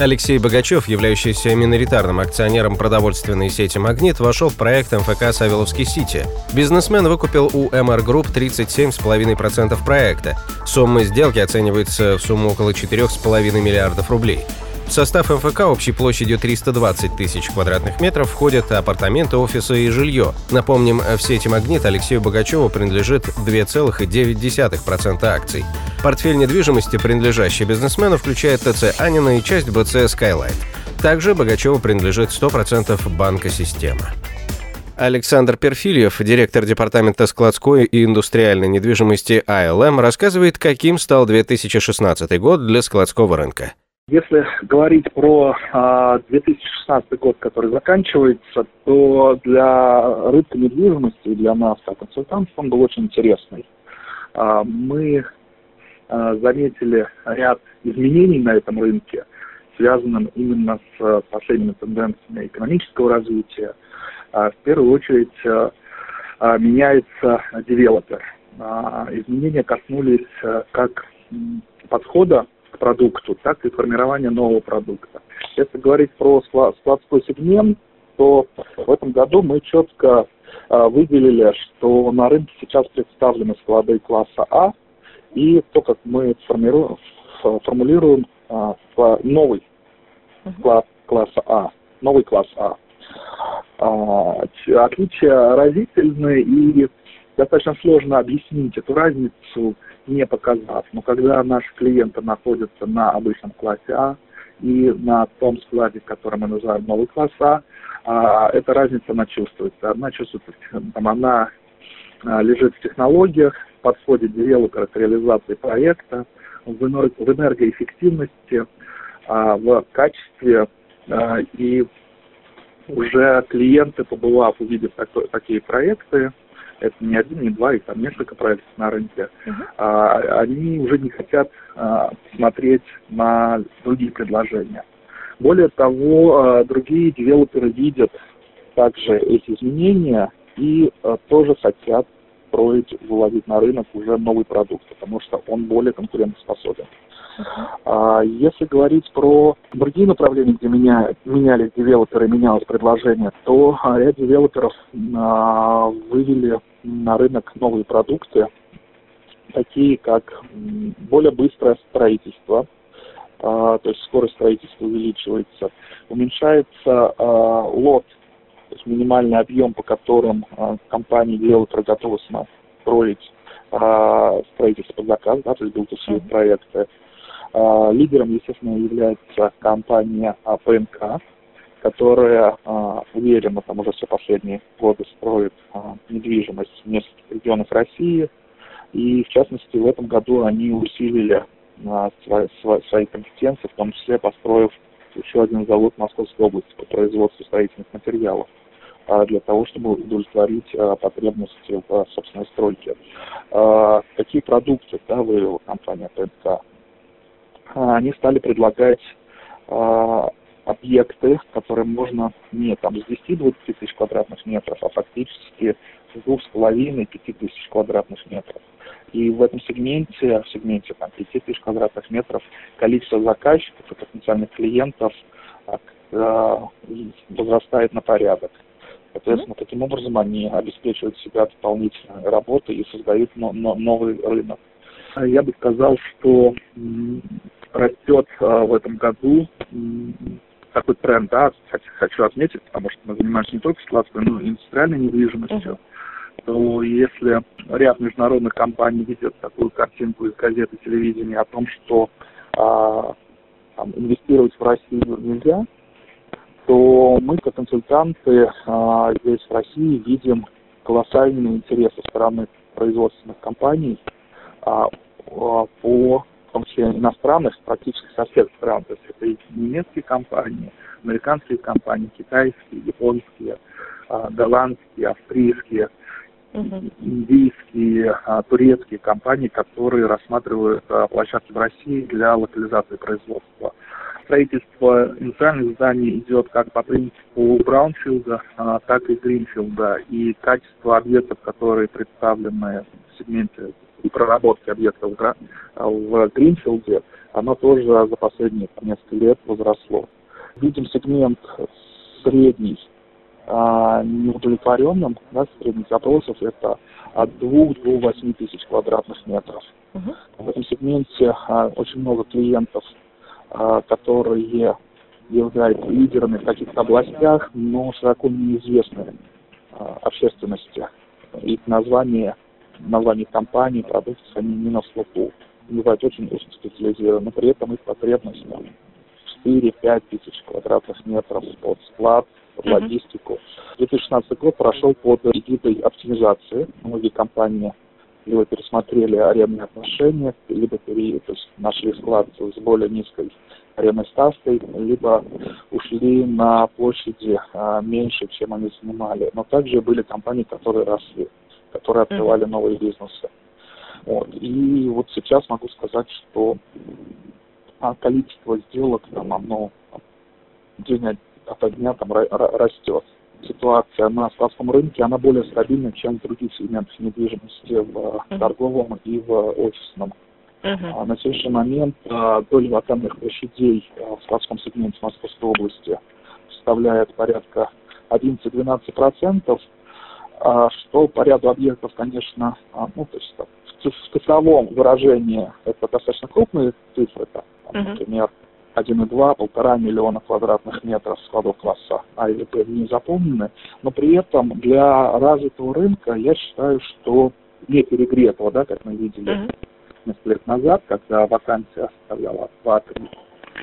Алексей Богачев, являющийся миноритарным акционером продовольственной сети «Магнит», вошел в проект МФК «Савеловский Сити». Бизнесмен выкупил у MR Group 37,5% проекта. Сумма сделки оценивается в сумму около 4,5 миллиардов рублей. В состав МФК общей площадью 320 тысяч квадратных метров входят апартаменты, офисы и жилье. Напомним, в сети «Магнит» Алексею Богачеву принадлежит 2,9% акций. Портфель недвижимости, принадлежащий бизнесмену, включает ТЦ «Анина» и часть БЦ «SkyLight». Также Богачеву принадлежит 100% банка «Система». Александр Перфильев, директор департамента складской и индустриальной недвижимости АЛМ, рассказывает, каким стал 2016 год для складского рынка. Если говорить про а, 2016 год, который заканчивается, то для рынка недвижимости для нас, как консультантов, он был очень интересный. А, мы а, заметили ряд изменений на этом рынке, связанным именно с последними тенденциями экономического развития. А, в первую очередь а, а, меняется девелопер. А, изменения коснулись как подхода продукту, так и формирование нового продукта. Если говорить про складской сегмент, то в этом году мы четко э, выделили, что на рынке сейчас представлены склады класса А, и то, как мы формируем, формулируем э, новый склад класса А, новый класс А. Э, отличия разительные, и достаточно сложно объяснить эту разницу не показав. Но когда наши клиенты находятся на обычном классе А и на том складе, который мы называем новый класс А, а эта разница, она чувствуется. Она чувствуется, там, она а, лежит в технологиях, подходе девелопера к реализации проекта, в, энергоэффективности, а, в качестве и уже клиенты, побывав, увидев такие проекты, это не один, не два, и там несколько проектов на рынке, uh-huh. а, они уже не хотят а, смотреть на другие предложения. Более того, а, другие девелоперы видят также эти изменения и а, тоже хотят строить, выводить на рынок уже новый продукт, потому что он более конкурентоспособен. А если говорить про другие направления, где меня, менялись девелоперы, менялось предложение, то ряд девелоперов а, вывели на рынок новые продукты, такие как более быстрое строительство, а, то есть скорость строительства увеличивается, уменьшается а, лот, то есть минимальный объем, по которым а, компании девелоперы готовы строить а, строительство под заказ, да, то есть build проекты. А, лидером, естественно, является компания ПНК, которая а, уверенно там уже все последние годы строит а, недвижимость в нескольких регионах России. И в частности в этом году они усилили свои, свои, свои компетенции, в том числе построив еще один завод Московской области по производству строительных материалов а, для того, чтобы удовлетворить а, потребности в собственной стройке. А, какие продукты да, вывела компания ПНК? А, они стали предлагать а, объекты, которые можно не там с 10-20 тысяч квадратных метров, а фактически с двух с половиной пяти тысяч квадратных метров. И в этом сегменте, в сегменте там, 5 тысяч квадратных метров, количество заказчиков и потенциальных клиентов э, возрастает на порядок. Соответственно, таким образом они обеспечивают себя дополнительной работой и создают но, но, новый рынок. Я бы сказал, что растет а, в этом году такой тренд, да, хочу отметить, потому что мы занимаемся не только складской, но и индустриальной недвижимостью, uh-huh. То если ряд международных компаний видят такую картинку из газеты, телевидения о том, что а, там, инвестировать в Россию нельзя, то мы, как консультанты а, здесь в России, видим колоссальный интерес со стороны производственных компаний а, а, по в том числе иностранных, практически со всех стран. То есть это и немецкие компании, американские компании, китайские, японские, а, голландские, австрийские, индийские, а, турецкие компании, которые рассматривают а, площадки в России для локализации производства. Строительство индустриальных зданий идет как по принципу браунфилда, так и гринфилда. И качество объектов, которые представлены в сегменте и проработки объектов в Гринфилде, оно тоже за последние несколько лет возросло. Видим сегмент средний, а, неудовлетворенным, да, средних запросов это от 2 до 8 тысяч квадратных метров. Uh-huh. В этом сегменте а, очень много клиентов, а, которые являются лидерами в каких-то областях, но широко неизвестны а, общественности. Их название, название компаний, продукции, они не на слуху. Бывают очень узкоспециализированы, но при этом их потребность 4-5 тысяч квадратных метров под склад, под mm-hmm. логистику. 2016 год прошел под эгидой оптимизации. Многие компании либо пересмотрели арендные отношения, либо пере, то есть нашли склад с более низкой арендной ставкой, либо ушли на площади а, меньше, чем они занимали. Но также были компании, которые росли, которые открывали новые бизнесы. Вот. И вот сейчас могу сказать, что а количество сделок там оно день ото дня там растет. Ситуация на складском рынке, она более стабильна, чем в других сегментах недвижимости в uh-huh. торговом и в офисном. Uh-huh. На сегодняшний момент а, доля вакантных площадей в складском сегменте Московской области составляет порядка 11-12%, а, что по ряду объектов, конечно, а, ну, то есть в цифровом выражении это достаточно крупные цифры, там, uh-huh. например, 1,2, полтора миллиона квадратных метров складов класса А или Б не заполнены, но при этом для развитого рынка я считаю, что не перегретого, да, как мы видели uh-huh. несколько лет назад, когда вакансия составляла 2-3,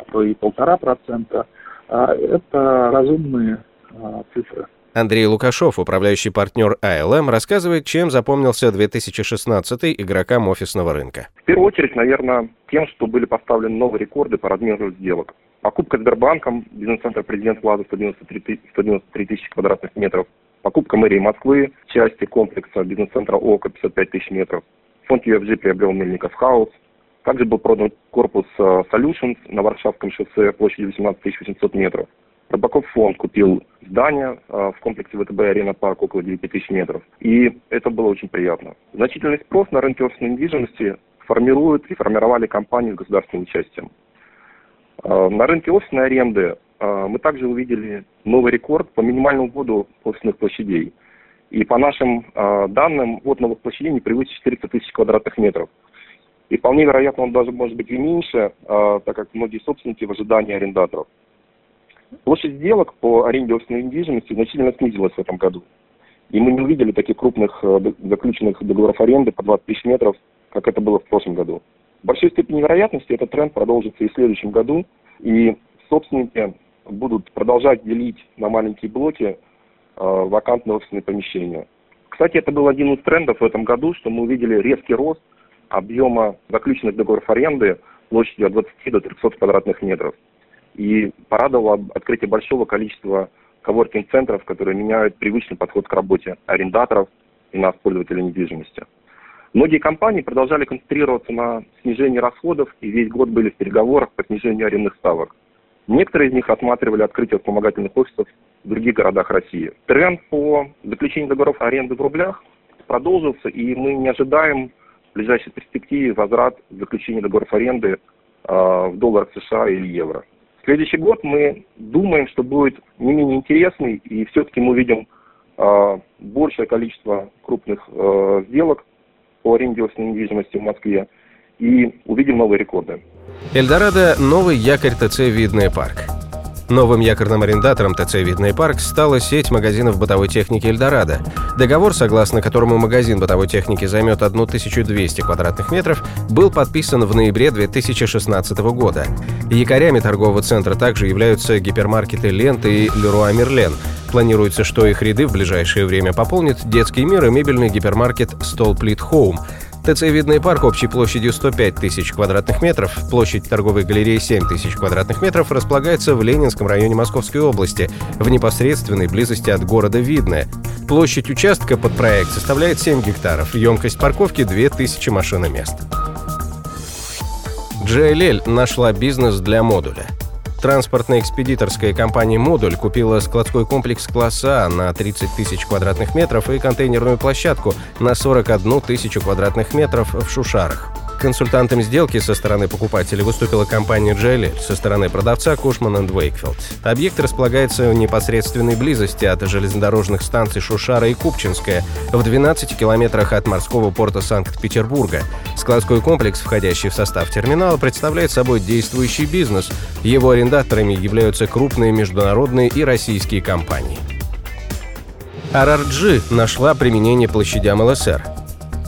а то и полтора процента, а это разумные а, цифры. Андрей Лукашов, управляющий партнер АЛМ, рассказывает, чем запомнился 2016 игрокам офисного рынка. В первую очередь, наверное, тем, что были поставлены новые рекорды по размеру сделок. Покупка Сбербанком, бизнес-центр «Президент Плаза» 193, 193 тысячи квадратных метров. Покупка мэрии Москвы, части комплекса бизнес-центра ОКО 55 тысяч метров. Фонд UFG приобрел Мельников Хаус. Также был продан корпус э, Solutions на Варшавском шоссе площадью 18 800 метров. Рыбаков фонд купил здание э, в комплексе ВТБ Арена Парк около 9 тысяч метров. И это было очень приятно. Значительный спрос на рынке офисной недвижимости формируют и формировали компании с государственным участием. Э, на рынке офисной аренды э, мы также увидели новый рекорд по минимальному вводу офисных площадей. И по нашим данным, ввод новых площадей не превысит 400 тысяч квадратных метров. И вполне вероятно, он даже может быть и меньше, так как многие собственники в ожидании арендаторов. Площадь сделок по аренде офисной недвижимости значительно снизилась в этом году. И мы не увидели таких крупных э, заключенных договоров аренды по 20 тысяч метров, как это было в прошлом году. В большой степени вероятности этот тренд продолжится и в следующем году, и собственники будут продолжать делить на маленькие блоки э, вакантные офисные помещения. Кстати, это был один из трендов в этом году, что мы увидели резкий рост объема заключенных договоров аренды площадью от 20 до 300 квадратных метров. И порадовало открытие большого количества коворкинг-центров, которые меняют привычный подход к работе арендаторов и нас, пользователей недвижимости. Многие компании продолжали концентрироваться на снижении расходов и весь год были в переговорах по снижению арендных ставок. Некоторые из них рассматривали открытие вспомогательных офисов в других городах России. Тренд по заключению договоров аренды в рублях продолжился, и мы не ожидаем в ближайшей перспективе возврат заключения договоров аренды э, в долларах США или евро. Следующий год мы думаем, что будет не менее интересный, и все-таки мы увидим э, большее количество крупных э, сделок по аренде недвижимости в Москве и увидим новые рекорды. Эльдорадо – новый якорь ТЦ «Видный парк». Новым якорным арендатором ТЦ «Видный парк» стала сеть магазинов бытовой техники «Эльдорадо». Договор, согласно которому магазин бытовой техники займет 1200 квадратных метров, был подписан в ноябре 2016 года. Якорями торгового центра также являются гипермаркеты «Лента» и «Леруа Мерлен». Планируется, что их ряды в ближайшее время пополнит детский мир и мебельный гипермаркет «Столплит Хоум», ТЦ «Видный парк» общей площадью 105 тысяч квадратных метров, площадь торговой галереи 7 тысяч квадратных метров располагается в Ленинском районе Московской области, в непосредственной близости от города Видное. Площадь участка под проект составляет 7 гектаров, емкость парковки 2000 машиномест. JLL нашла бизнес для модуля – Транспортно-экспедиторская компания «Модуль» купила складской комплекс класса А на 30 тысяч квадратных метров и контейнерную площадку на 41 тысячу квадратных метров в Шушарах. Консультантом сделки со стороны покупателя выступила компания JLL, со стороны продавца Кушман энд Wakefield. Объект располагается в непосредственной близости от железнодорожных станций Шушара и Купчинская, в 12 километрах от морского порта Санкт-Петербурга. Складской комплекс, входящий в состав терминала, представляет собой действующий бизнес. Его арендаторами являются крупные международные и российские компании. RRG нашла применение площадям ЛСР.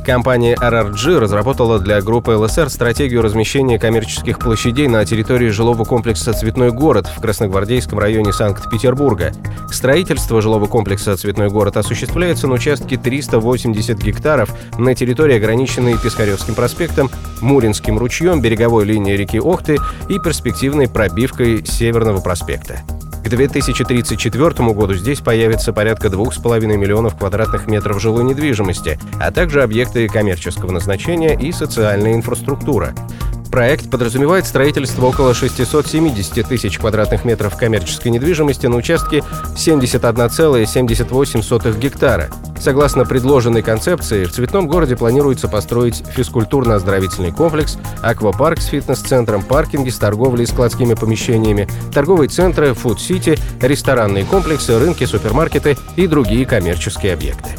Компания RRG разработала для группы ЛСР стратегию размещения коммерческих площадей на территории жилого комплекса «Цветной город» в Красногвардейском районе Санкт-Петербурга. Строительство жилого комплекса «Цветной город» осуществляется на участке 380 гектаров на территории, ограниченной Пискаревским проспектом, Муринским ручьем, береговой линией реки Охты и перспективной пробивкой Северного проспекта. К 2034 году здесь появится порядка 2,5 миллионов квадратных метров жилой недвижимости, а также объекты коммерческого назначения и социальная инфраструктура. Проект подразумевает строительство около 670 тысяч квадратных метров коммерческой недвижимости на участке 71,78 гектара. Согласно предложенной концепции, в Цветном городе планируется построить физкультурно-оздоровительный комплекс, аквапарк с фитнес-центром, паркинги с торговлей и складскими помещениями, торговые центры, фуд-сити, ресторанные комплексы, рынки, супермаркеты и другие коммерческие объекты.